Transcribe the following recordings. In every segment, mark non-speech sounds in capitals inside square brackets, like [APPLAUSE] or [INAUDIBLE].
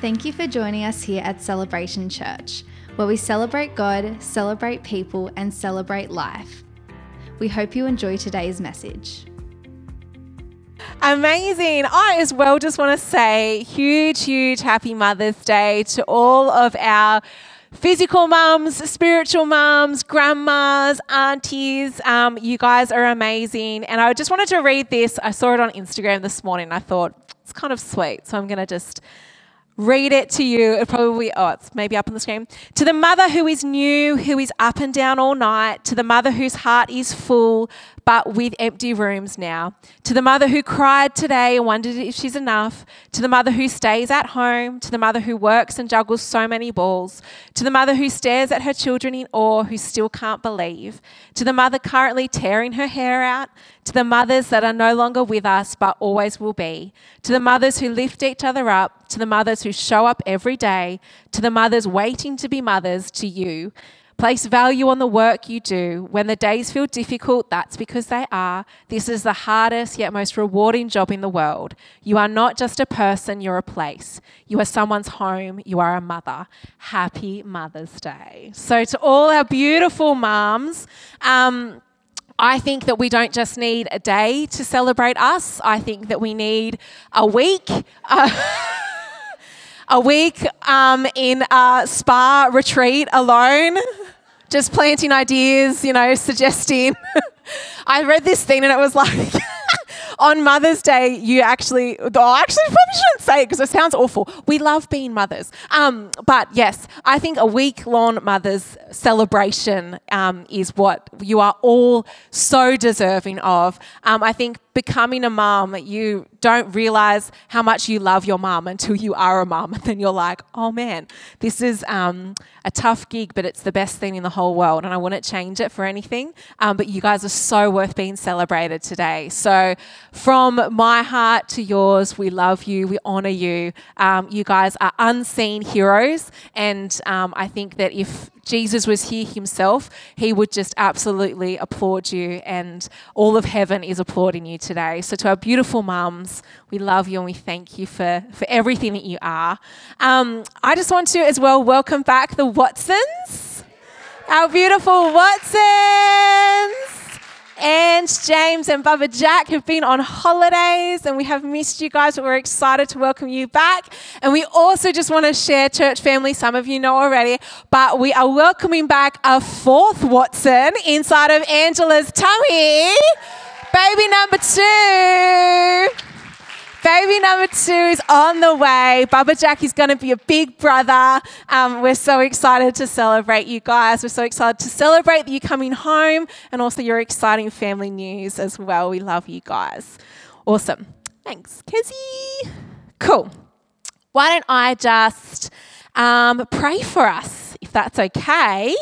Thank you for joining us here at Celebration Church, where we celebrate God, celebrate people, and celebrate life. We hope you enjoy today's message. Amazing. I as well just want to say huge, huge happy Mother's Day to all of our physical mums, spiritual mums, grandmas, aunties. Um, you guys are amazing. And I just wanted to read this. I saw it on Instagram this morning. I thought it's kind of sweet. So I'm going to just read it to you. It probably, oh, it's maybe up on the screen. To the mother who is new, who is up and down all night, to the mother whose heart is full, but with empty rooms now. To the mother who cried today and wondered if she's enough. To the mother who stays at home. To the mother who works and juggles so many balls. To the mother who stares at her children in awe, who still can't believe. To the mother currently tearing her hair out. To the mothers that are no longer with us but always will be. To the mothers who lift each other up. To the mothers who show up every day. To the mothers waiting to be mothers to you. Place value on the work you do. When the days feel difficult, that's because they are. This is the hardest yet most rewarding job in the world. You are not just a person, you're a place. You are someone's home, you are a mother. Happy Mother's Day. So, to all our beautiful moms, um, I think that we don't just need a day to celebrate us, I think that we need a week. Uh, [LAUGHS] a week um, in a spa retreat alone just planting ideas, you know, suggesting. [LAUGHS] I read this thing and it was like, [LAUGHS] on Mother's Day, you actually, oh, actually, probably shouldn't say it because it sounds awful. We love being mothers. Um, but yes, I think a week long mother's celebration um, is what you are all so deserving of. Um, I think becoming a mom, you don't realize how much you love your mom until you are a mom. [LAUGHS] And then you're like, oh man, this is um, a tough gig, but it's the best thing in the whole world. And I wouldn't change it for anything. Um, but you guys are so worth being celebrated today. So, from my heart to yours, we love you, we honor you. Um, you guys are unseen heroes. And um, I think that if Jesus was here himself, he would just absolutely applaud you, and all of heaven is applauding you today. So, to our beautiful mums, we love you and we thank you for, for everything that you are. Um, I just want to as well welcome back the Watsons, our beautiful Watsons and James and Bubba Jack have been on holidays and we have missed you guys, but we're excited to welcome you back. And we also just want to share, church family, some of you know already, but we are welcoming back a fourth Watson inside of Angela's tummy. Baby number two. Baby number two is on the way. Bubba Jack is going to be a big brother. Um, we're so excited to celebrate you guys. We're so excited to celebrate you coming home and also your exciting family news as well. We love you guys. Awesome. Thanks, Kezzy. Cool. Why don't I just um, pray for us, if that's okay?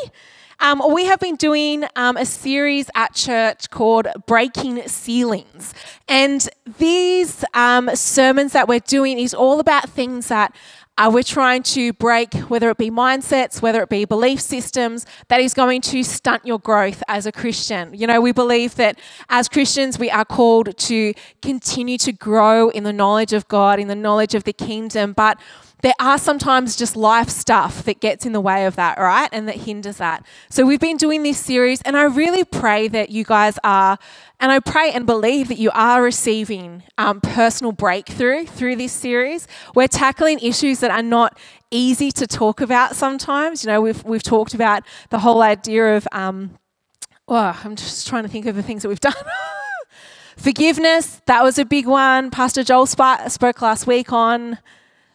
Um, we have been doing um, a series at church called Breaking Ceilings. And these um, sermons that we're doing is all about things that uh, we're trying to break, whether it be mindsets, whether it be belief systems, that is going to stunt your growth as a Christian. You know, we believe that as Christians, we are called to continue to grow in the knowledge of God, in the knowledge of the kingdom, but there are sometimes just life stuff that gets in the way of that, right? And that hinders that. So we've been doing this series, and I really pray that you guys are, and I pray and believe that you are receiving um, personal breakthrough through this series. We're tackling issues that are not easy to talk about sometimes. You know, we've, we've talked about the whole idea of, um, oh, I'm just trying to think of the things that we've [LAUGHS] done. Forgiveness, that was a big one. Pastor Joel spoke last week on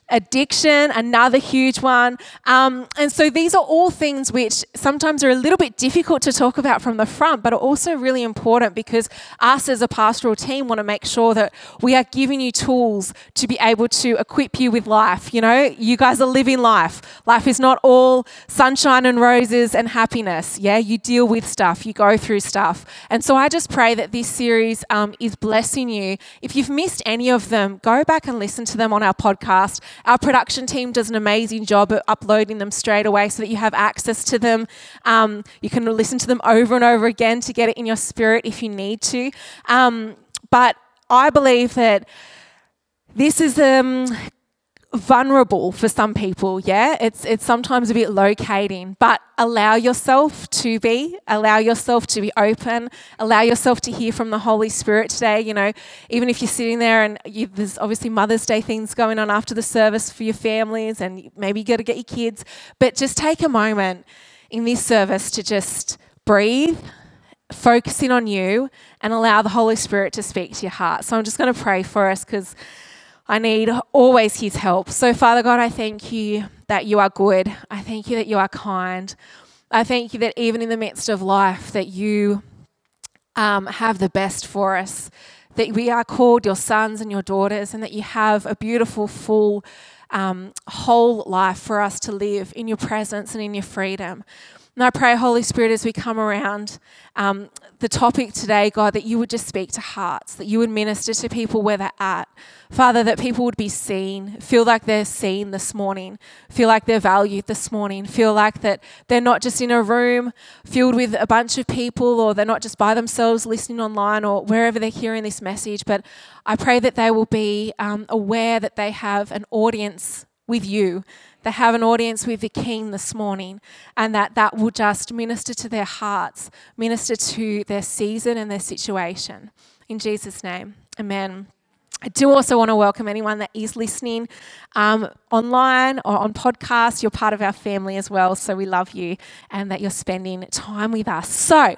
addiction, another huge one. Um, and so these are all things which sometimes are a little bit difficult to talk about from the front, but are also really important because us as a pastoral team want to make sure that we are giving you tools to be able to equip you with life. You know, you guys are living life. Life is not all sunshine and roses and happiness. Yeah, you deal with stuff, you go through stuff. And so I just pray that this series um, is blessing you. If you've missed any of them, go back and listen to them on our podcast our production team does an amazing job of uploading them straight away so that you have access to them. Um, you can listen to them over and over again to get it in your spirit if you need to. Um, but I believe that this is um, vulnerable for some people, yeah? It's it's sometimes a bit locating, but allow yourself to be, allow yourself to be open, allow yourself to hear from the Holy Spirit today, you know, even if you're sitting there and you, there's obviously Mother's Day things going on after the service for your families and maybe you got to get your kids, but just take a moment in this service to just breathe, focus in on you and allow the Holy Spirit to speak to your heart. So I'm just going to pray for us cuz I need always His help. So, Father God, I thank you that you are good. I thank you that you are kind. I thank you that even in the midst of life, that you um, have the best for us. That we are called your sons and your daughters, and that you have a beautiful, full, um, whole life for us to live in your presence and in your freedom. And I pray, Holy Spirit, as we come around um, the topic today, God, that you would just speak to hearts, that you would minister to people where they're at. Father, that people would be seen, feel like they're seen this morning, feel like they're valued this morning, feel like that they're not just in a room filled with a bunch of people or they're not just by themselves listening online or wherever they're hearing this message. But I pray that they will be um, aware that they have an audience with you they have an audience with the King this morning, and that that will just minister to their hearts, minister to their season and their situation. In Jesus' name, amen. I do also want to welcome anyone that is listening um, online or on podcast. You're part of our family as well, so we love you and that you're spending time with us. So,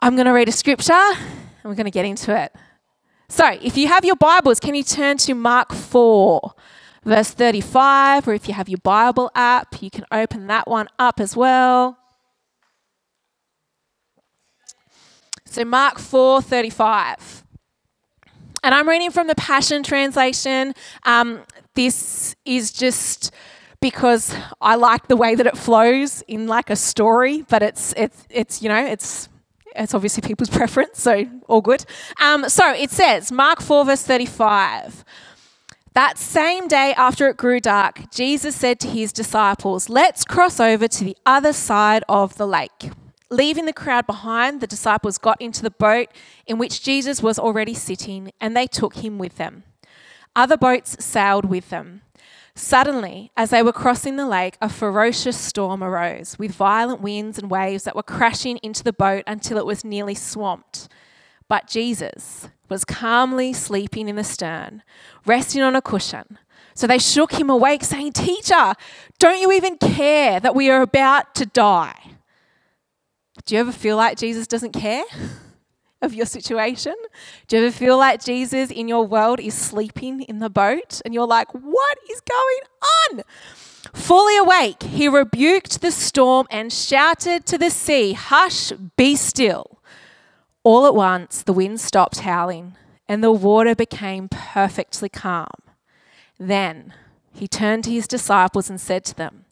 I'm going to read a scripture and we're going to get into it. So, if you have your Bibles, can you turn to Mark 4? Verse 35, or if you have your Bible app, you can open that one up as well. So Mark 4:35. And I'm reading from the Passion Translation. Um, this is just because I like the way that it flows in like a story, but it's it's it's you know it's it's obviously people's [LAUGHS] preference, so all good. Um, so it says Mark 4 verse 35. That same day after it grew dark, Jesus said to his disciples, Let's cross over to the other side of the lake. Leaving the crowd behind, the disciples got into the boat in which Jesus was already sitting, and they took him with them. Other boats sailed with them. Suddenly, as they were crossing the lake, a ferocious storm arose, with violent winds and waves that were crashing into the boat until it was nearly swamped. But Jesus was calmly sleeping in the stern, resting on a cushion. So they shook him awake, saying, Teacher, don't you even care that we are about to die? Do you ever feel like Jesus doesn't care [LAUGHS] of your situation? Do you ever feel like Jesus in your world is sleeping in the boat and you're like, What is going on? Fully awake, he rebuked the storm and shouted to the sea, Hush, be still. All at once, the wind stopped howling and the water became perfectly calm. Then he turned to his disciples and said to them,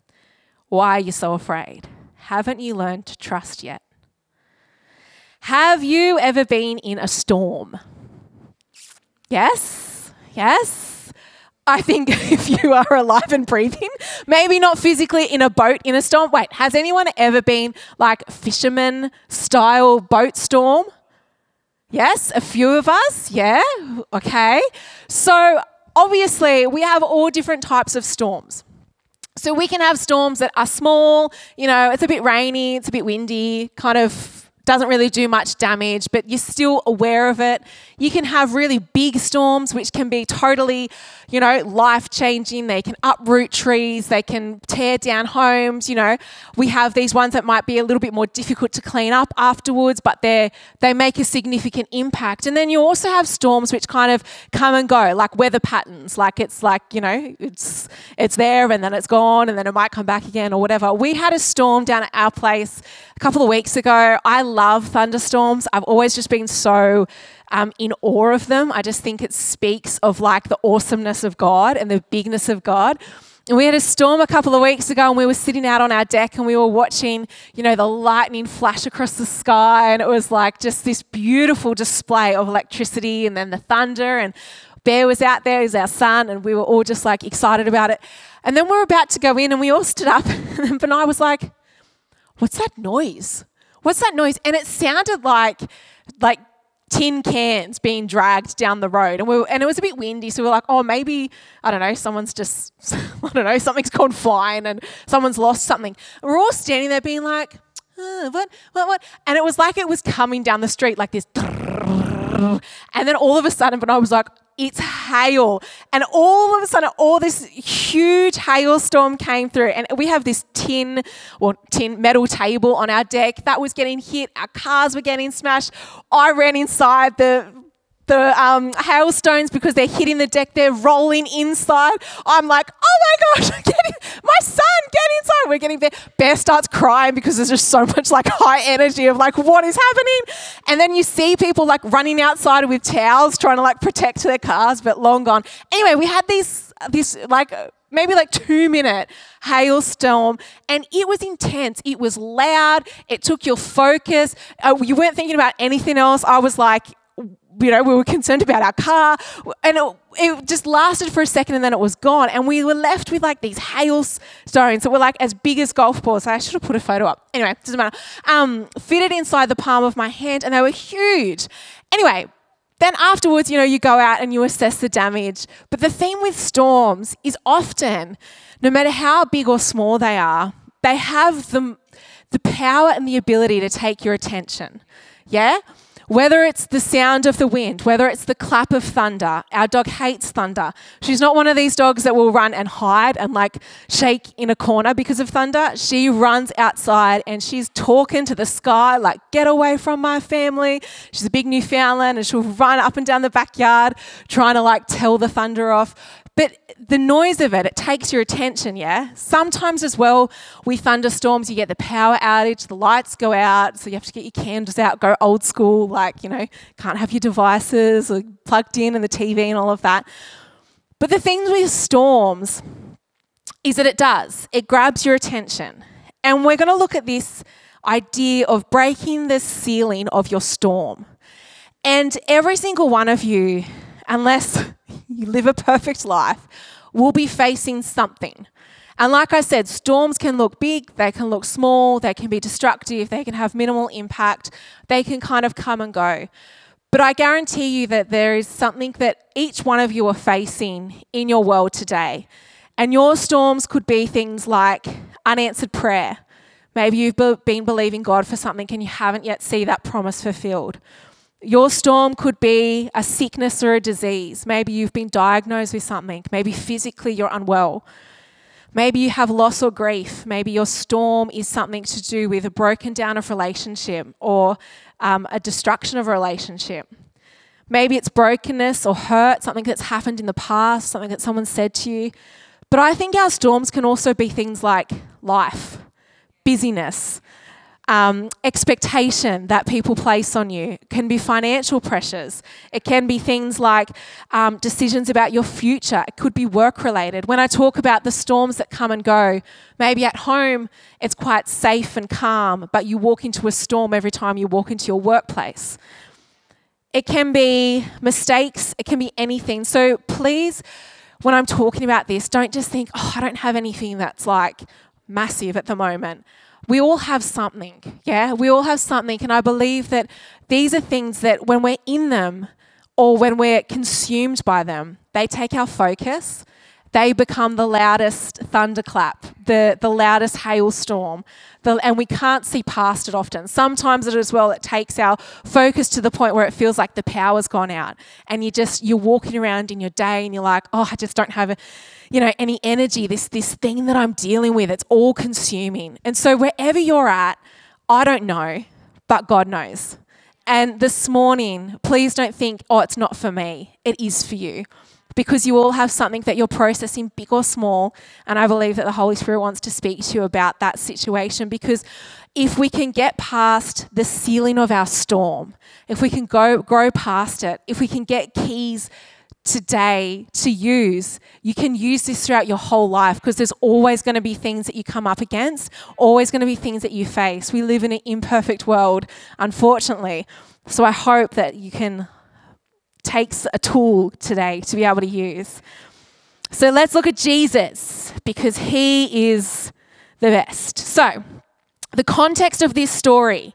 Why are you so afraid? Haven't you learned to trust yet? Have you ever been in a storm? Yes? Yes? I think [LAUGHS] if you are alive and breathing, maybe not physically in a boat in a storm. Wait, has anyone ever been like fisherman style boat storm? Yes, a few of us. Yeah, okay. So obviously, we have all different types of storms. So we can have storms that are small, you know, it's a bit rainy, it's a bit windy, kind of doesn't really do much damage, but you're still aware of it. You can have really big storms, which can be totally, you know, life changing. They can uproot trees, they can tear down homes. You know, we have these ones that might be a little bit more difficult to clean up afterwards, but they they make a significant impact. And then you also have storms which kind of come and go, like weather patterns. Like it's like you know, it's it's there and then it's gone and then it might come back again or whatever. We had a storm down at our place a couple of weeks ago. I love thunderstorms. I've always just been so um, in awe of them. I just think it speaks of like the awesomeness of God and the bigness of God. And we had a storm a couple of weeks ago, and we were sitting out on our deck and we were watching, you know, the lightning flash across the sky. And it was like just this beautiful display of electricity and then the thunder. And Bear was out there, he's our son, and we were all just like excited about it. And then we we're about to go in, and we all stood up. [LAUGHS] And then Benai was like, What's that noise? What's that noise? And it sounded like, like tin cans being dragged down the road and we were, and it was a bit windy so we were like oh maybe i don't know someone's just [LAUGHS] i don't know something's gone flying and someone's lost something and we're all standing there being like what what what and it was like it was coming down the street like this [LAUGHS] and then all of a sudden but i was like it's hail. And all of a sudden, all this huge hailstorm came through. And we have this tin well, tin metal table on our deck that was getting hit. Our cars were getting smashed. I ran inside. The the um, hailstones because they're hitting the deck, they're rolling inside. I'm like, oh my gosh, [LAUGHS] my son, get inside. We're getting there. Bear starts crying because there's just so much like high energy of like, what is happening? And then you see people like running outside with towels trying to like protect their cars, but long gone. Anyway, we had these, this like, maybe like two minute hailstorm and it was intense it was loud it took your focus uh, you weren't thinking about anything else i was like you know, we were concerned about our car, and it, it, just lasted for a second, and then it was gone, and we were left with like these hailstones that were like as big as golf balls. I should have put a photo up. Anyway, doesn't matter. Um, fitted inside the palm of my hand, and they were huge. Anyway, then afterwards, you know, you go out and you assess the damage. But the thing with storms is often, no matter how big or small they are, they have the the power and the ability to take your attention. Yeah? Whether it's the sound of the wind, whether it's the clap of thunder, our dog hates thunder. She's not one of these dogs that will run and hide and like shake in a corner because of thunder. She runs outside and she's talking to the sky, like, get away from my family. She's a big Newfoundland and she'll run up and down the backyard trying to like tell the thunder off. But the noise of it, it takes your attention, yeah? Sometimes as well, with thunderstorms, you get the power outage, the lights go out, so you have to get your candles out, go old school, like, you know, can't have your devices plugged in and the TV and all of that. But the thing with storms is that it does, it grabs your attention. And we're going to look at this idea of breaking the ceiling of your storm. And every single one of you, unless [LAUGHS] you live a perfect life, will be facing something. And like I said, storms can look big, they can look small, they can be destructive, they can have minimal impact, they can kind of come and go. But I guarantee you that there is something that each one of you are facing in your world today. And your storms could be things like unanswered prayer. Maybe you've been believing God for something and you haven't yet seen that promise fulfilled. Your storm could be a sickness or a disease. Maybe you've been diagnosed with something. Maybe physically you're unwell. Maybe you have loss or grief. Maybe your storm is something to do with a broken down of relationship or um, a destruction of a relationship. Maybe it's brokenness or hurt, something that's happened in the past, something that someone said to you. But I think our storms can also be things like life, busyness, um, expectation that people place on you. It can be financial pressures. It can be things like um, decisions about your future. It could be work related. When I talk about the storms that come and go, maybe at home it's quite safe and calm, but you walk into a storm every time you walk into your workplace. It can be mistakes, it can be anything. So please, when I'm talking about this, don't just think, oh, I don't have anything that's like massive at the moment we all have something, yeah? We all have something. And I believe that these are things that when we're in them or when we're consumed by them, they take our focus. They become the loudest thunderclap, the, the loudest hailstorm, the, and we can't see past it often. Sometimes it as well, it takes our focus to the point where it feels like the power's gone out, and you just you're walking around in your day, and you're like, oh, I just don't have a, you know, any energy. This this thing that I'm dealing with, it's all consuming. And so wherever you're at, I don't know, but God knows. And this morning, please don't think, oh, it's not for me. It is for you because you all have something that you're processing, big or small. And I believe that the Holy Spirit wants to speak to you about that situation because if we can get past the ceiling of our storm, if we can go grow past it, if we can get keys today to use, you can use this throughout your whole life because there's always going to be things that you come up against, always going to be things that you face. We live in an imperfect world, unfortunately. So I hope that you can take a tool today to be able to use. So let's look at Jesus because he is the best. So, the context of this story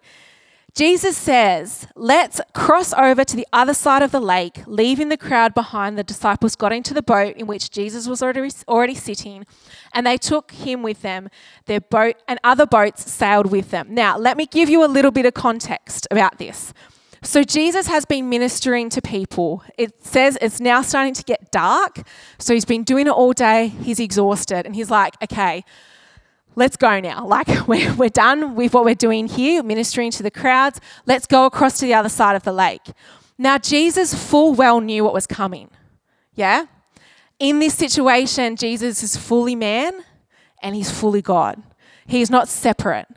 Jesus says, Let's cross over to the other side of the lake, leaving the crowd behind. The disciples got into the boat in which Jesus was already, already sitting, and they took him with them. Their boat and other boats sailed with them. Now, let me give you a little bit of context about this. So, Jesus has been ministering to people. It says it's now starting to get dark. So, he's been doing it all day. He's exhausted. And he's like, okay, let's go now. Like, [LAUGHS] we're, we're done with what we're doing here, ministering to the crowds. Let's go across to the other side of the lake. Now, Jesus full well knew what was coming. Yeah? In this situation, Jesus is fully man and he's fully God. He is not separate.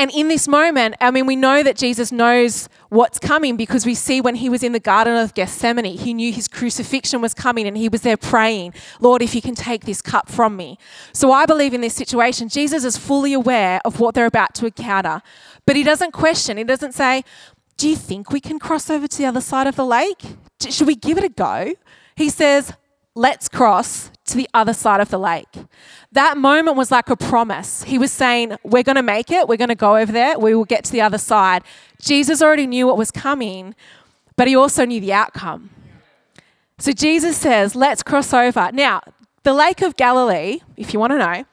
And in this moment, I mean, we know that Jesus knows what's coming because we see when he was in the Garden of Gethsemane, he knew his crucifixion was coming and he was there praying, Lord, if you can take this cup from me. So I believe in this situation, Jesus is fully aware of what they're about to encounter, but he doesn't question. He doesn't say, Do you think we can cross over to the other side of the lake? Should we give it a go? He says, Let's cross to the other side of the lake. That moment was like a promise. He was saying, We're going to make it. We're going to go over there. We will get to the other side. Jesus already knew what was coming, but he also knew the outcome. So Jesus says, Let's cross over. Now, the Lake of Galilee, if you want to know,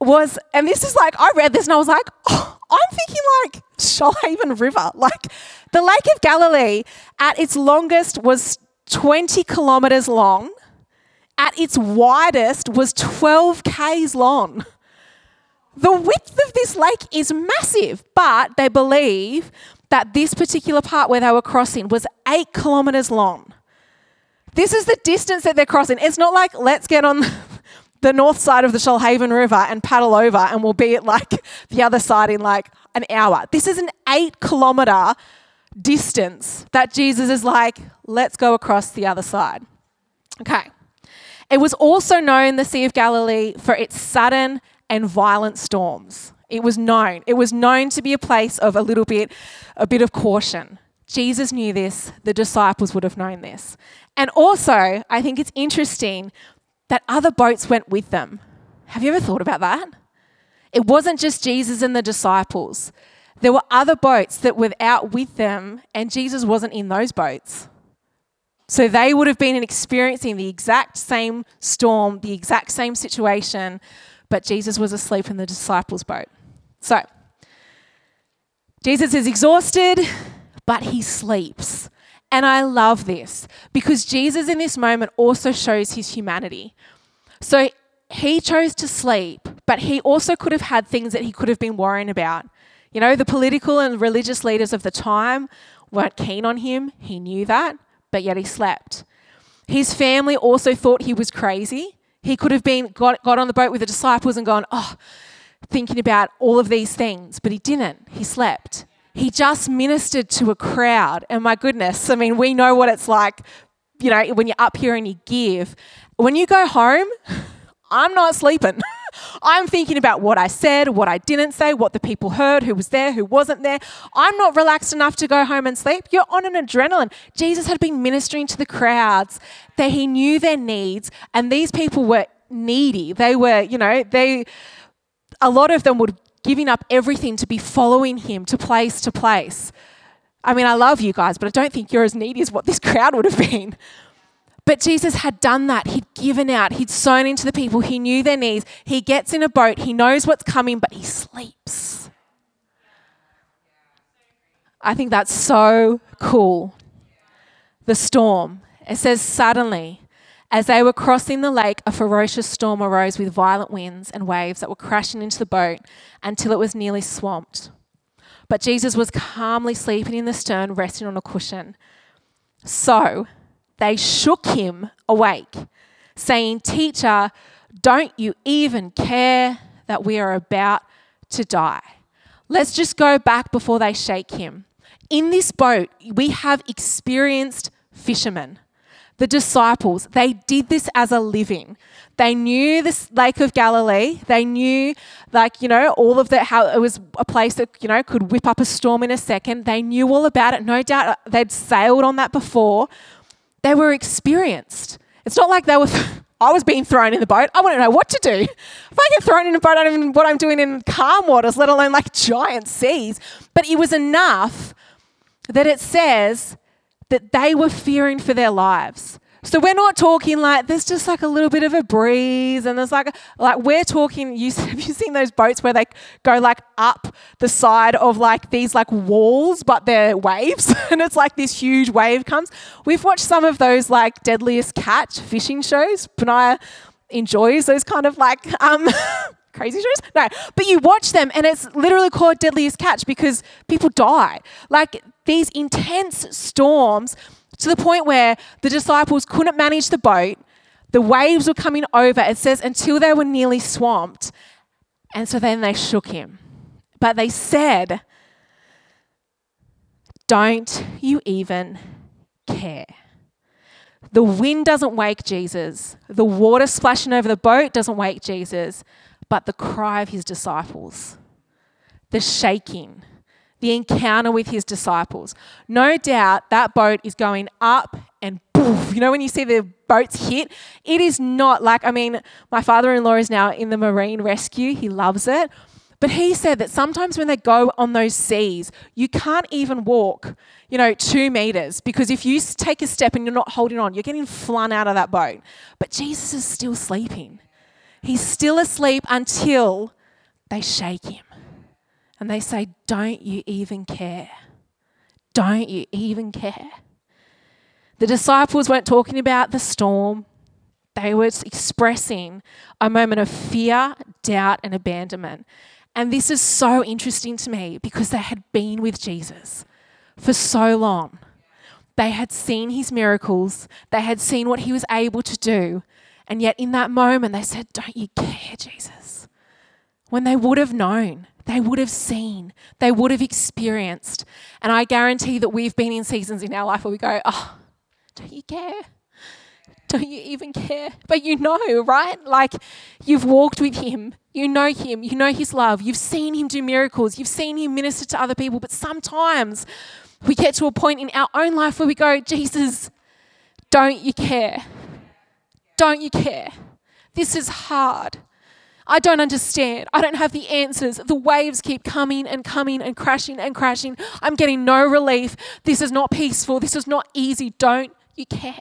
was, and this is like, I read this and I was like, oh, I'm thinking like Shoalhaven River. Like the Lake of Galilee at its longest was 20 kilometers long at its widest was 12 k's long. The width of this lake is massive, but they believe that this particular part where they were crossing was eight kilometers long. This is the distance that they're crossing. It's not like, let's get on [LAUGHS] the north side of the Shoalhaven River and paddle over and we'll be at like the other side in like an hour. This is an eight kilometer distance that Jesus is like, let's go across the other side. Okay. It was also known, the Sea of Galilee, for its sudden and violent storms. It was known. It was known to be a place of a little bit, a bit of caution. Jesus knew this. The disciples would have known this. And also, I think it's interesting that other boats went with them. Have you ever thought about that? It wasn't just Jesus and the disciples. There were other boats that were out with them, and Jesus wasn't in those boats. So they would have been experiencing the exact same storm, the exact same situation, but Jesus was asleep in the disciples' boat. So, Jesus is exhausted, but he sleeps. And I love this because Jesus in this moment also shows his humanity. So he chose to sleep, but he also could have had things that he could have been worrying about. You know, the political and religious leaders of the time weren't keen on him. He knew that but yet he slept. His family also thought he was crazy. He could have been got, got on the boat with the disciples and gone, oh, thinking about all of these things, but he didn't. He slept. He just ministered to a crowd. And my goodness, I mean, we know what it's like, you know, when you're up here and you give. When you go home, [LAUGHS] I'm not sleeping. [LAUGHS] I'm thinking about what I said, what I didn't say, what the people heard, who was there, who wasn't there. I'm not relaxed enough to go home and sleep. You're on an adrenaline. Jesus had been ministering to the crowds that he knew their needs, and these people were needy. They were, you know, they, a lot of them were giving up everything to be following him to place to place. I mean, I love you guys, but I don't think you're as needy as what this [LAUGHS] crowd would have been. But Jesus had done that. He'd given out, he'd sown into the people, he knew their needs. He gets in a boat, he knows what's coming, but he sleeps. I think that's so cool. The storm. It says, suddenly, as they were crossing the lake, a ferocious storm arose with violent winds and waves that were crashing into the boat until it was nearly swamped. But Jesus was calmly sleeping in the stern, resting on a cushion. So, they shook him awake, saying, Teacher, don't you even care that we are about to die? Let's just go back before they shake him. In this boat, we have experienced fishermen. The disciples, they did this as a living. They knew this Lake of Galilee. They knew, like, you know, all of that, how it was a place that, you know, could whip up a storm in a second. They knew all about it. No doubt uh, they'd sailed on that before. They were experienced. It's not like they were [LAUGHS] I was being thrown in the boat. I wouldn't know what to do. If I get thrown in a boat, I don't even know what I'm doing in calm waters, let alone like giant seas. But it was enough that it says that they were fearing for their lives. So we're not talking like there's just like a little bit of a breeze and there's like like we're talking you [LAUGHS] have you seen those boats where they go like up the side of like these like walls but they're waves [LAUGHS] and it's like this huge wave comes. We've watched some of those like deadliest catch fishing shows. Panaya enjoys those kind of like [LAUGHS] um crazy shows. No, but you watch them and it's literally called deadliest catch because people die. Like these intense storms to the point where the disciples couldn't manage the boat. The waves were coming over, it says, until they were nearly swamped. And so then they shook him. But they said, Don't you even care? The wind doesn't wake Jesus. The water splashing over the boat doesn't wake Jesus, but the cry of his disciples, the shaking, the encounter with his disciples. No doubt that boat is going up and. You know, when you see the boats hit, it is not like, I mean, my father in law is now in the marine rescue, he loves it. But he said that sometimes when they go on those seas, you can't even walk, you know, two meters because if you take a step and you're not holding on, you're getting flung out of that boat. But Jesus is still sleeping. He's still asleep until they shake him and they say, Don't you even care? Don't you even care? The disciples weren't talking about the storm, they were expressing a moment of fear, doubt, and abandonment. And this is so interesting to me because they had been with Jesus for so long. They had seen his miracles, they had seen what he was able to do. And yet, in that moment, they said, Don't you care, Jesus? When they would have known they would have seen, they would have experienced. And I guarantee that we've been in seasons in our life where we go, oh, don't you care? Don't you even care? But you know, right? Like you've walked with him, you know him, you know his love, you've seen him do miracles, you've seen him minister to other people. But sometimes we get to a point in our own life where we go, Jesus, don't you care? Don't you care? This is hard. I don't understand. I don't have the answers. The waves keep coming and coming and crashing and crashing. I'm getting no relief. This is not peaceful. This is not easy. Don't you care?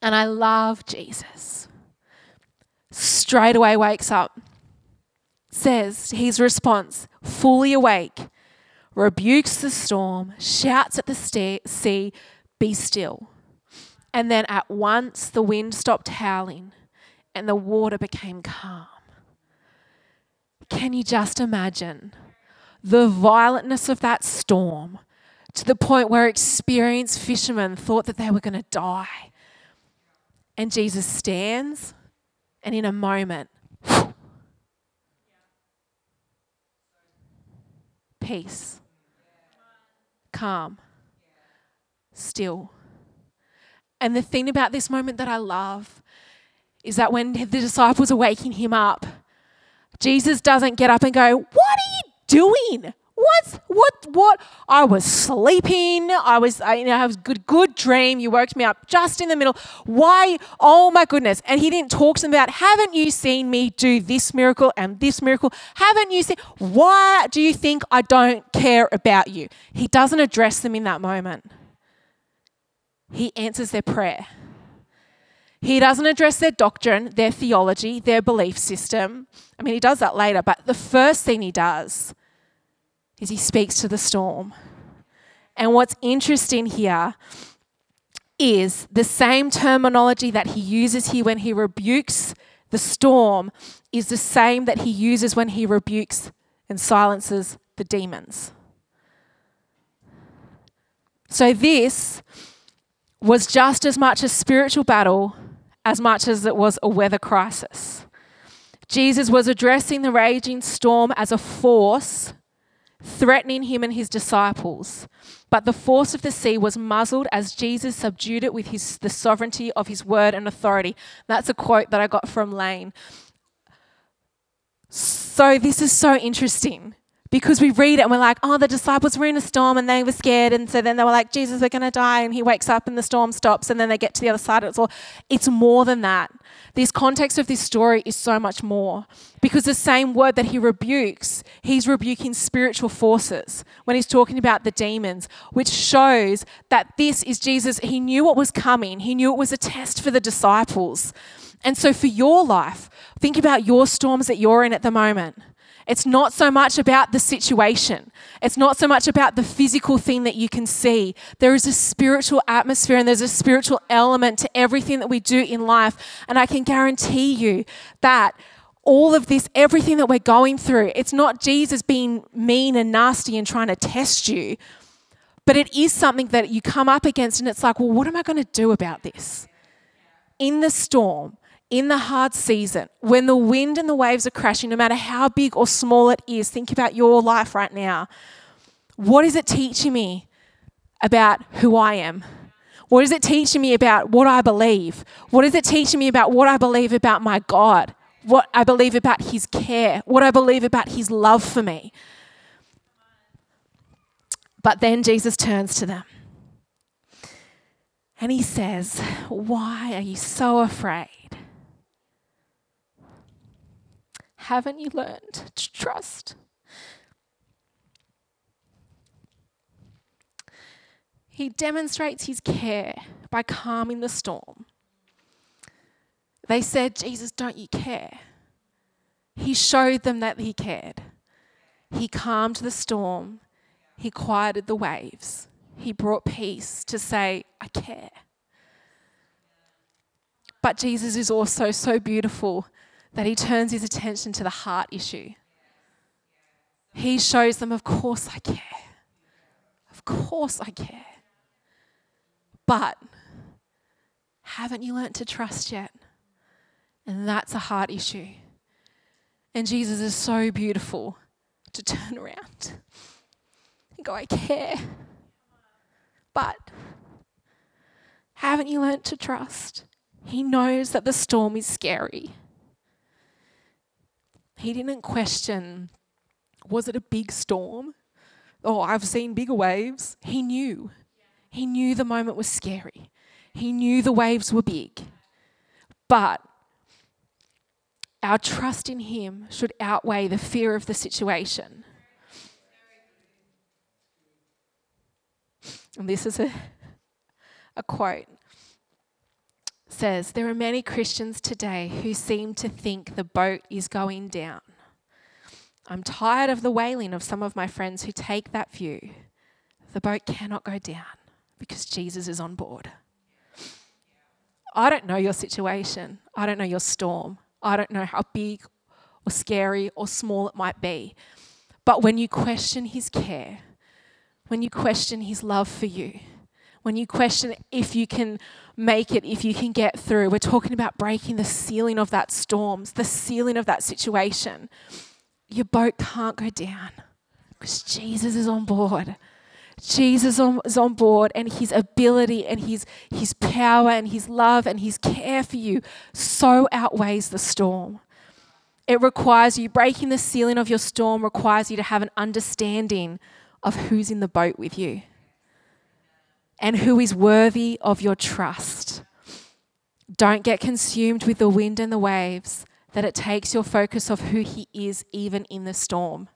And I love Jesus. Straight away wakes up, says his response, fully awake, rebukes the storm, shouts at the sea, Be still. And then at once the wind stopped howling and the water became calm. Can you just imagine the violentness of that storm to the point where experienced fishermen thought that they were going to die? And Jesus stands, and in a moment, peace, calm, still. And the thing about this moment that I love is that when the disciples are waking him up, Jesus doesn't get up and go, What are you doing? What? What? What? I was sleeping. I was, I, you know, I was good, good dream. You woke me up just in the middle. Why? Oh my goodness. And he didn't talk to them about, haven't you seen me do this miracle and this miracle? Haven't you seen? Why do you think I don't care about you? He doesn't address them in that moment. He answers their prayer. He doesn't address their doctrine, their theology, their belief system. I mean, he does that later, but the first thing he does is he speaks to the storm. And what's interesting here is the same terminology that he uses here when he rebukes the storm is the same that he uses when he rebukes and silences the demons. So, this was just as much a spiritual battle as much as it was a weather crisis. Jesus was addressing the raging storm as a force threatening him and his disciples. But the force of the sea was muzzled as Jesus subdued it with his, the sovereignty of his word and authority. That's a quote that I got from Lane. So, this is so interesting because we read it and we're like, oh, the disciples were in a storm and they were scared. And so then they were like, Jesus, we're going to die. And he wakes up and the storm stops. And then they get to the other side. It's all, it's more than that. This context of this story is so much more because the same word that he rebukes, he's rebuking spiritual forces when he's talking about the demons, which shows that this is Jesus. He knew what was coming, he knew it was a test for the disciples. And so, for your life, think about your storms that you're in at the moment. It's not so much about the situation. It's not so much about the physical thing that you can see. There is a spiritual atmosphere and there's a spiritual element to everything that we do in life. And I can guarantee you that all of this, everything that we're going through, it's not Jesus being mean and nasty and trying to test you, but it is something that you come up against and it's like, well, what am I going to do about this? In the storm, in the hard season, when the wind and the waves are crashing, no matter how big or small it is, think about your life right now. What is it teaching me about who I am? What is it teaching me about what I believe? What is it teaching me about what I believe about my God? What I believe about His care? What I believe about His love for me? But then Jesus turns to them and He says, Why are you so afraid? Haven't you learned to trust? He demonstrates his care by calming the storm. They said, Jesus, don't you care? He showed them that he cared. He calmed the storm, he quieted the waves, he brought peace to say, I care. But Jesus is also so beautiful that he turns his attention to the heart issue. He shows them, Of course I care. Of course I care. But haven't you learnt to trust yet? And that's a heart issue. And Jesus is so beautiful to turn around and go, I care. But haven't you learnt to trust? He knows that the storm is scary. He didn't question, was it a big storm? Oh, I've seen bigger waves. He knew. He knew the moment was scary. He knew the waves were big. But our trust in Him should outweigh the fear of the situation. And this is a, a quote says, There are many Christians today who seem to think the boat is going down. I'm tired of the wailing of some of my friends who take that view. The boat cannot go down because Jesus is on board. I don't know your situation. I don't know your storm. I don't know how big or scary or small it might be. But when you question his care, when you question his love for you, when you question if you can make it, if you can get through. We're talking about breaking the ceiling of that storm, the ceiling of that situation. Your boat can't go down because Jesus is on board. Jesus is on board, and his ability and his, his power and his love and his care for you so outweighs the storm. It requires you, breaking the ceiling of your storm requires you to have an understanding of who's in the boat with you and who is worthy of your trust. Don't get consumed with the wind and the waves, that it takes your focus of who He is, even in the storm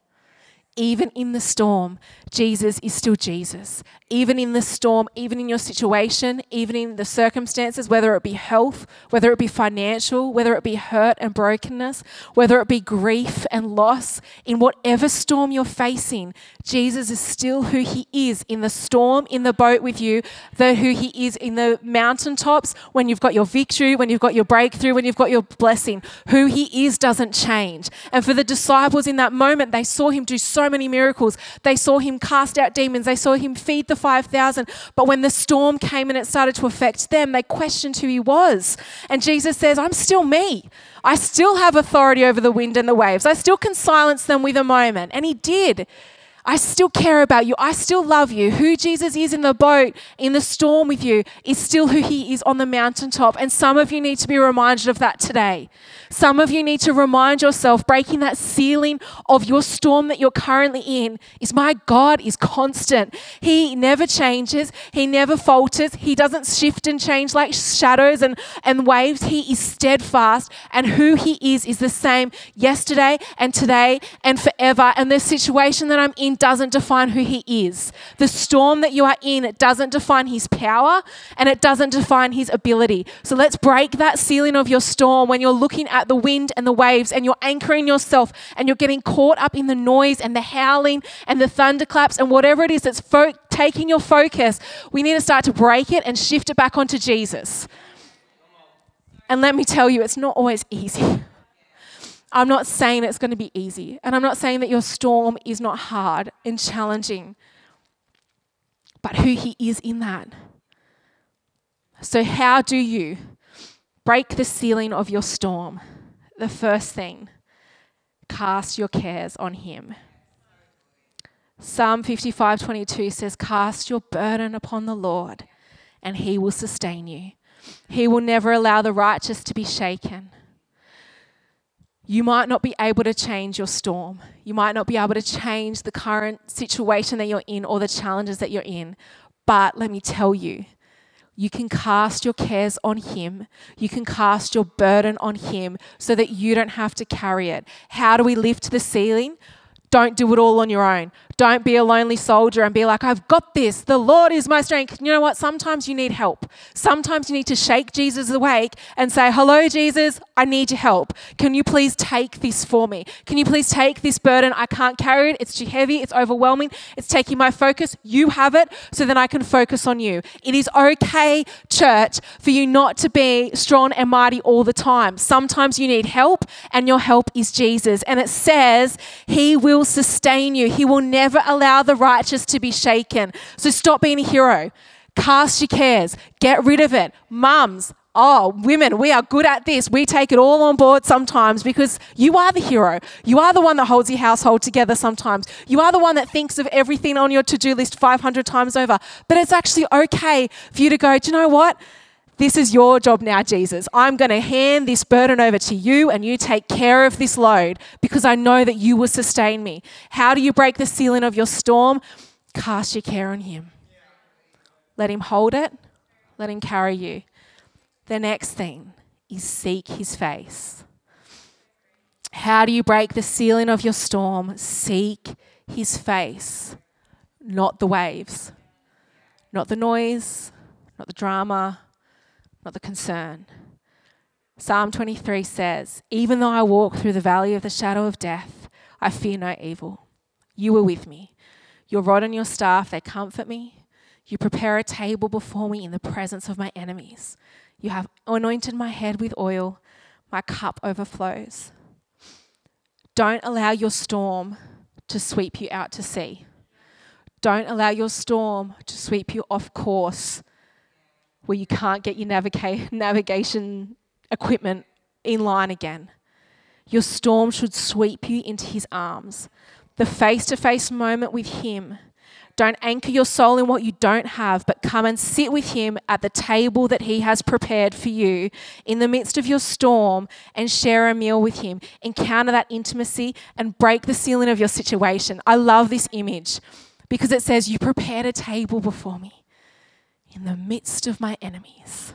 even in the storm, Jesus is still Jesus. Even in the storm, even in your situation, even in the circumstances, whether it be health, whether it be financial, whether it be hurt and brokenness, whether it be grief and loss, in whatever storm you're facing, Jesus is still who he is in the storm, in the boat with you, the who he is in the mountaintops, when you've got your victory, when you've got your breakthrough, when you've got your blessing. Who he is doesn't change. And for the disciples in that moment, they saw him do so many miracles. They saw him cast out demons, they saw him feed the 5,000. But when the storm came and it started to affect them, they questioned who he was. And Jesus says, I'm still me. I still have authority over the wind and the waves. I still can silence them with a moment. And he did. I still care about you. I still love you. Who Jesus is in the boat, in the storm with you, is still who he is on the mountaintop. And some of you need to be reminded of that today. Some of you need to remind yourself, breaking that ceiling of your storm that you're currently in, is my God is constant. He never changes, He never falters, He doesn't shift and change like shadows and, and waves. He is steadfast, and who He is is the same yesterday and today and forever. And the situation that I'm in doesn't define who He is. The storm that you are in, it doesn't define His power and it doesn't define His ability. So let's break that ceiling of your storm when you're looking at the wind and the waves and you're anchoring yourself and you're getting caught up in the noise and the howling and the thunderclaps and whatever it is that's fo- taking your focus. We need to start to break it and shift it back onto Jesus. And let me tell you, it's not always easy. [LAUGHS] I'm not saying it's going to be easy. And I'm not saying that your storm is not hard and challenging, but who He is in that. So, how do you break the ceiling of your storm? The first thing, cast your cares on Him. Psalm 55:22 says, "Cast your burden upon the Lord, and he will sustain you. He will never allow the righteous to be shaken." You might not be able to change your storm. You might not be able to change the current situation that you're in or the challenges that you're in. But let me tell you, you can cast your cares on Him. You can cast your burden on Him so that you don't have to carry it. How do we lift the ceiling? Don't do it all on your own. Don't be a lonely soldier and be like, I've got this. The Lord is my strength. You know what? Sometimes you need help. Sometimes you need to shake Jesus awake and say, Hello, Jesus, I need your help. Can you please take this for me? Can you please take this burden? I can't carry it. It's too heavy. It's overwhelming. It's taking my focus. You have it so then I can focus on you. It is okay, church, for you not to be strong and mighty all the time. Sometimes you need help, and your help is Jesus. And it says, He will sustain you. He will never never allow the righteous to be shaken. So stop being a hero. Cast your cares. Get rid of it. Mums, oh, women, we are good at this. We take it all on board sometimes because you are the hero. You are the one that holds your household together sometimes. You are the one that thinks of everything on your to do list 500 times over. But it's actually okay for you to go, do you know what? This is your job now, Jesus. I'm going to hand this burden over to you and you take care of this load because I know that you will sustain me. How do you break the ceiling of your storm? Cast your care on Him. Let Him hold it, let Him carry you. The next thing is seek His face. How do you break the ceiling of your storm? Seek His face, not the waves, not the noise, not the drama not the concern. Psalm 23 says, Even though I walk through the valley of the shadow of death, I fear no evil. You are with me. Your rod and your staff, they comfort me. You prepare a table before me in the presence of my enemies. You have anointed my head with oil, my cup overflows. Don't allow your storm to sweep you out to sea. Don't allow your storm to sweep you off course where you can't get your naviga- [LAUGHS] navigation equipment in line again. Your storm should sweep you into his arms. The face to face moment with him. Don't anchor your soul in what you don't have, but come and sit with him at the table that he has prepared for you in the midst of your storm and share a meal with him. Encounter that intimacy and break the ceiling of your situation. I love this image because it says, You prepared a table before me in the midst of my enemies,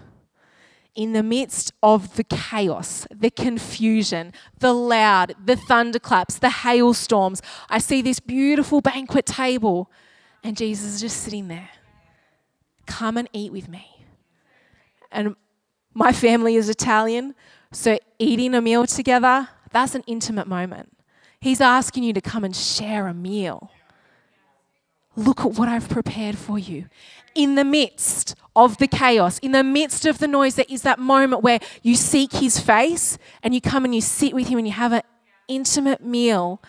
in the midst of the chaos, the confusion, the loud, the thunderclaps, the hailstorms, I see this beautiful banquet table, and Jesus is just sitting there. Come and eat with me. And my family is Italian, so eating a meal together, that's an intimate moment. He's asking you to come and share a meal. Look at what I've prepared for you. In the midst of the chaos, in the midst of the noise, there is that moment where you seek his face and you come and you sit with him and you have an intimate meal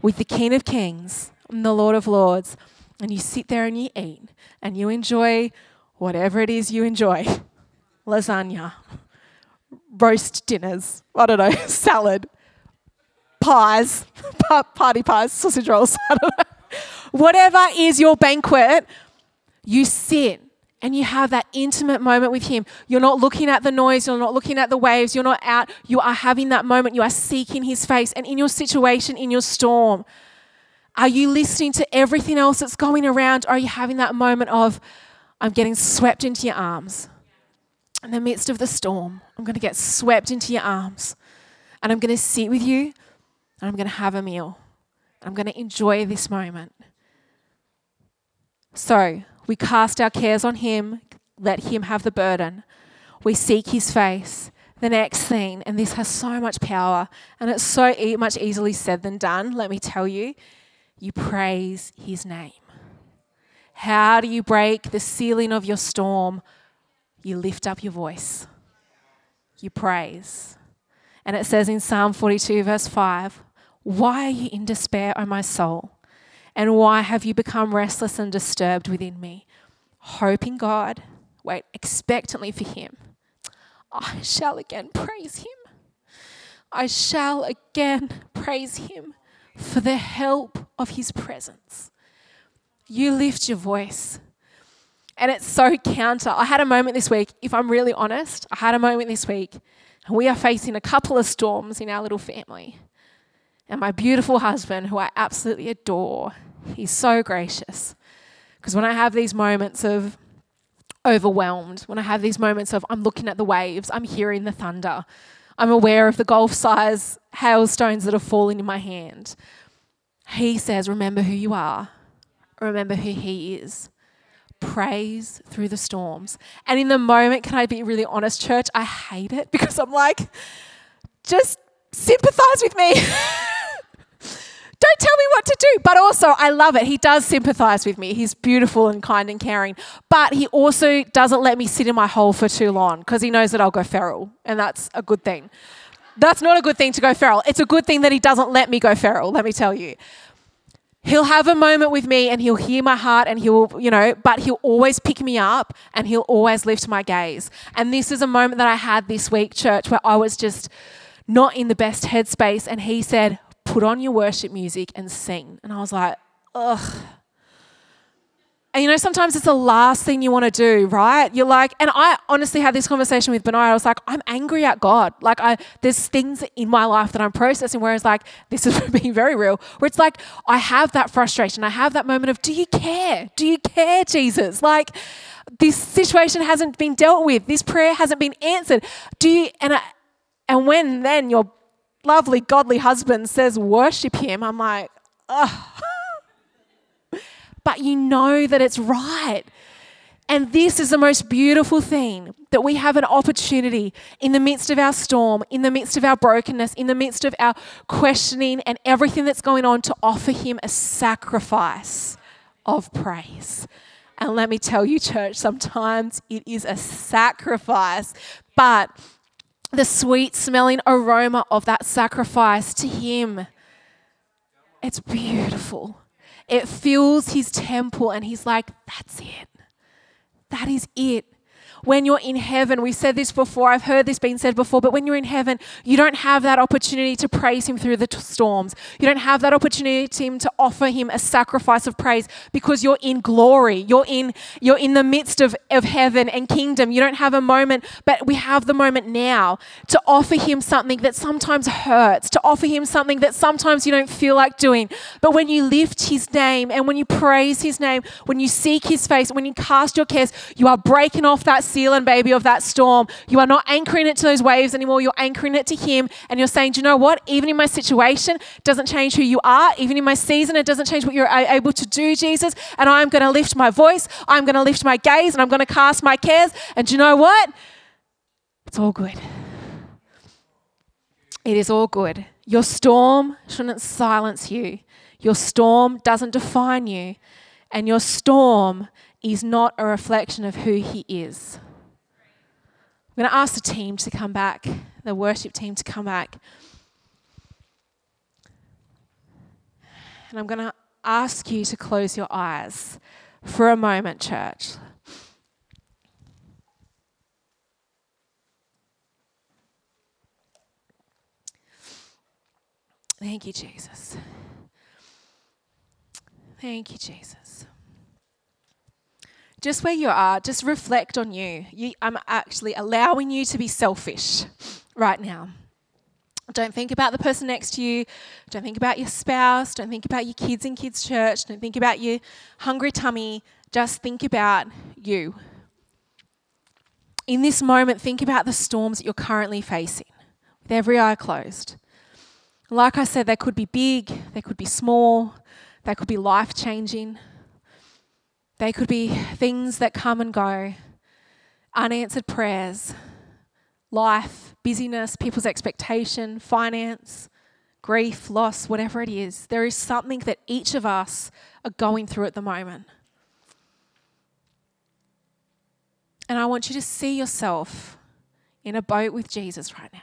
with the King of Kings and the Lord of Lords. And you sit there and you eat and you enjoy whatever it is you enjoy. [LAUGHS] Lasagna, roast dinners, I don't know, [LAUGHS] salad, pies, [LAUGHS] party pies, sausage rolls, I don't know whatever is your banquet, you sit and you have that intimate moment with Him. You're not looking at the noise, you're not looking at the waves, you're not out. You are having that moment, you are seeking His face. And in your situation, in your storm, are you listening to everything else that's going around? Or are you having that moment of, I'm getting swept into your arms? In the midst of the storm, I'm going to get swept into your arms. And I'm going to sit with you and I'm going to have a meal. I'm going to enjoy this moment. So, we cast our cares on Him, let Him have the burden. We seek His face. The next thing, and this has so much power, and it's so e- much easily said than done, let me tell you, you praise His name. How do you break the ceiling of your storm? You lift up your voice, you praise. And it says in Psalm 42, verse 5 Why are you in despair, O my soul? And why have you become restless and disturbed within me? Hope in God, wait expectantly for Him. I shall again praise Him. I shall again praise Him for the help of His presence. You lift your voice. And it's so counter. I had a moment this week, if I'm really honest, I had a moment this week, and we are facing a couple of storms in our little family. And my beautiful husband, who I absolutely adore, he's so gracious. Because when I have these moments of overwhelmed, when I have these moments of I'm looking at the waves, I'm hearing the thunder, I'm aware of the golf size hailstones that are falling in my hand, he says, Remember who you are, remember who he is. Praise through the storms. And in the moment, can I be really honest, church? I hate it [LAUGHS] because I'm like, just sympathize with me. [LAUGHS] Don't tell me what to do. But also, I love it. He does sympathize with me. He's beautiful and kind and caring. But he also doesn't let me sit in my hole for too long because he knows that I'll go feral. And that's a good thing. That's not a good thing to go feral. It's a good thing that he doesn't let me go feral, let me tell you. He'll have a moment with me and he'll hear my heart and he'll, you know, but he'll always pick me up and he'll always lift my gaze. And this is a moment that I had this week, church, where I was just not in the best headspace. And he said, put on your worship music and sing. And I was like, ugh. And you know, sometimes it's the last thing you want to do, right? You're like, and I honestly had this conversation with Benai. I was like, I'm angry at God. Like, I there's things in my life that I'm processing. Whereas, like, this is [LAUGHS] being very real. Where it's like, I have that frustration. I have that moment of, do you care? Do you care, Jesus? Like, this situation hasn't been dealt with. This prayer hasn't been answered. Do you? And I, and when then your lovely, godly husband says, worship him, I'm like, ugh. but you know that it's right. And this is the most beautiful thing that we have an opportunity in the midst of our storm, in the midst of our brokenness, in the midst of our questioning and everything that's going on to offer Him a sacrifice of praise. And let me tell you, church, sometimes it is a sacrifice, but the sweet smelling aroma of that sacrifice to Him. It's beautiful. It fills His temple, and He's like, that's it. That is it when you're in heaven, we've said this before, I've heard this being said before, but when you're in heaven, you don't have that opportunity to praise Him through the t- storms. You don't have that opportunity to offer Him a sacrifice of praise because you're in glory. You're in, you're in the midst of, of heaven and kingdom. You don't have a moment, but we have the moment now to offer Him something that sometimes hurts, to offer Him something that sometimes you don't feel like doing. But when you lift His name and when you praise His name, when you seek His face, when you cast your cares, you are breaking off that ceiling, baby, of that storm. You are not anchoring it to those waves anymore. You're anchoring it to Him. And you're saying, Do you know what? Even in my situation, it doesn't change who you are. Even in my season, it doesn't change what you're able to do, Jesus. And I'm going to lift my voice. I'm going to lift my gaze and I'm going to cast my cares. And do you know what? It's all good. It is all good. Your storm shouldn't silence you. Your storm doesn't define you. And your storm is not a reflection of who He is. I'm going to ask the team to come back, the worship team to come back. And I'm going to ask you to close your eyes for a moment, church. Thank you, Jesus. Thank you, Jesus. Just where you are, just reflect on you. you. I'm actually allowing you to be selfish right now. Don't think about the person next to you. Don't think about your spouse. Don't think about your kids in kids' church. Don't think about your hungry tummy. Just think about you. In this moment, think about the storms that you're currently facing with every eye closed. Like I said, they could be big, they could be small, they could be life changing, they could be things that come and go, unanswered prayers, life, busyness, people's expectation, finance, grief, loss, whatever it is. There is something that each of us are going through at the moment. And I want you to see yourself in a boat with Jesus right now.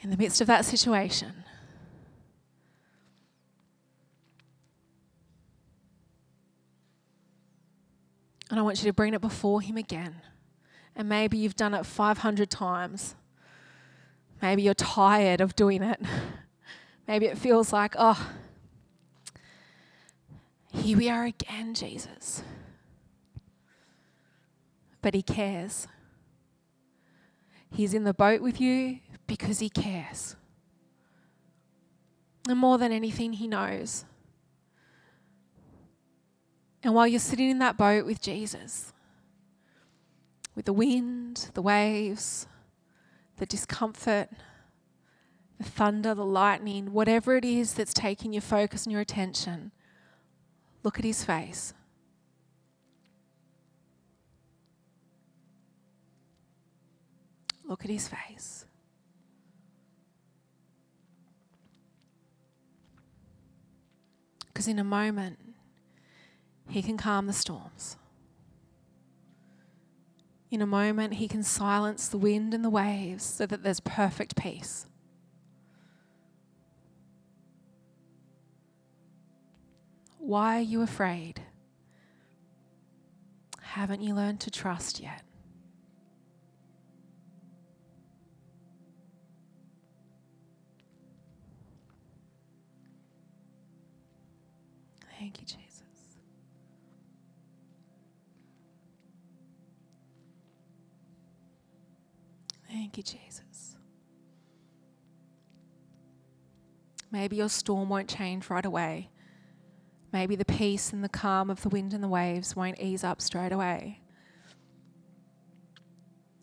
In the midst of that situation. And I want you to bring it before Him again. And maybe you've done it 500 times. Maybe you're tired of doing it. [LAUGHS] Maybe it feels like, oh, here we are again, Jesus. But He cares. He's in the boat with you because He cares. And more than anything, He knows. And while you're sitting in that boat with Jesus, with the wind, the waves, the discomfort, the thunder, the lightning, whatever it is that's taking your focus and your attention, look at his face. Look at his face. Because in a moment, he can calm the storms. In a moment, He can silence the wind and the waves so that there's perfect peace. Why are you afraid? Haven't you learned to trust yet? Thank you, Jesus. Maybe your storm won't change right away. Maybe the peace and the calm of the wind and the waves won't ease up straight away.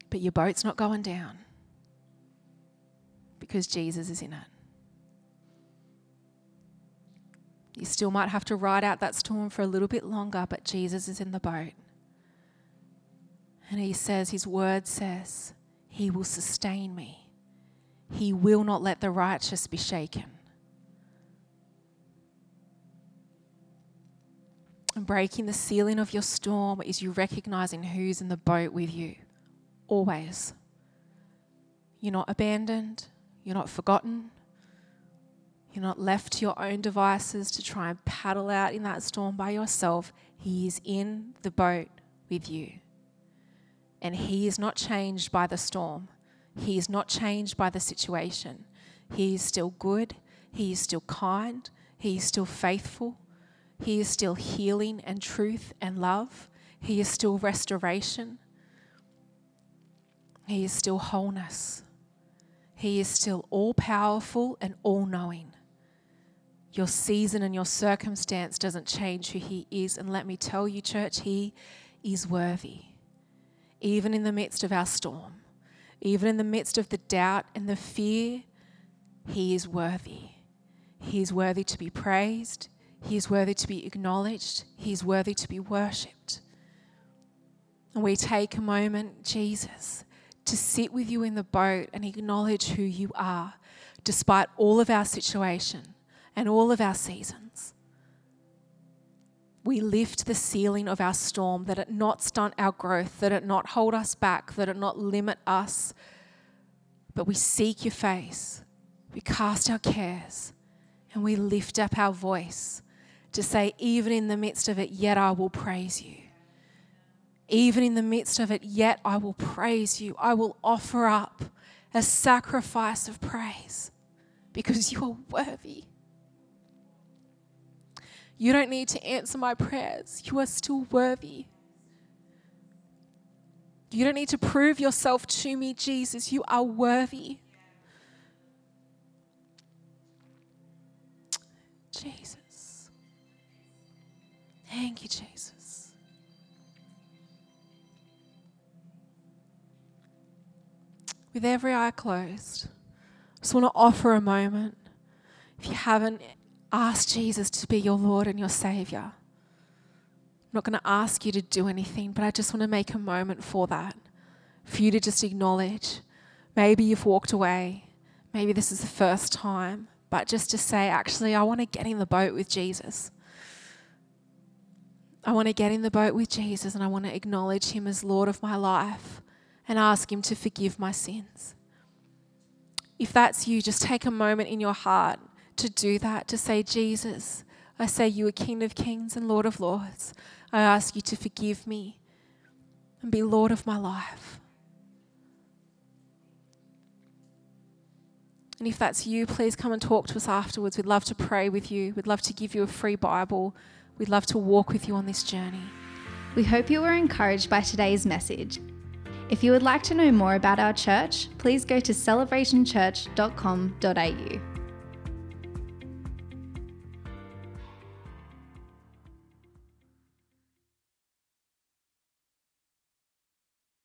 But your boat's not going down because Jesus is in it. You still might have to ride out that storm for a little bit longer, but Jesus is in the boat. And he says, his word says, he will sustain me. He will not let the righteous be shaken. And breaking the ceiling of your storm is you recognizing who's in the boat with you. Always. You're not abandoned. You're not forgotten. You're not left to your own devices to try and paddle out in that storm by yourself. He is in the boat with you. And he is not changed by the storm. He is not changed by the situation. He is still good. He is still kind. He is still faithful. He is still healing and truth and love. He is still restoration. He is still wholeness. He is still all powerful and all knowing. Your season and your circumstance doesn't change who He is. And let me tell you, church, He is worthy even in the midst of our storm, even in the midst of the doubt and the fear, He is worthy. He is worthy to be praised. He is worthy to be acknowledged. He is worthy to be worshipped. And we take a moment, Jesus, to sit with you in the boat and acknowledge who you are, despite all of our situation and all of our seasons we lift the ceiling of our storm, that it not stunt our growth, that it not hold us back, that it not limit us, but we seek your face. We cast our cares and we lift up our voice to say, even in the midst of it, yet I will praise you. Even in the midst of it, yet I will praise you. I will offer up a sacrifice of praise because you are worthy. You don't need to answer my prayers. You are still worthy. You don't need to prove yourself to me, Jesus. You are worthy. Jesus. Thank you, Jesus. With every eye closed, I just want to offer a moment. If you haven't asked Jesus to be your Lord and your Savior, I'm not going to ask you to do anything, but I just want to make a moment for that. For you to just acknowledge. Maybe you've walked away. Maybe this is the first time but just to say, actually, I want to get in the boat with Jesus. I want to get in the boat with Jesus and I want to acknowledge Him as Lord of my life and ask Him to forgive my sins. If that's you, just take a moment in your heart to do that, to say, Jesus, I say you are King of kings and Lord of lords. I ask you to forgive me and be Lord of my life. And if that's you, please come and talk to us afterwards. We'd love to pray with you. We'd love to give you a free Bible. We'd love to walk with you on this journey. We hope you were encouraged by today's message. If you would like to know more about our church, please go to celebrationchurch.com.au.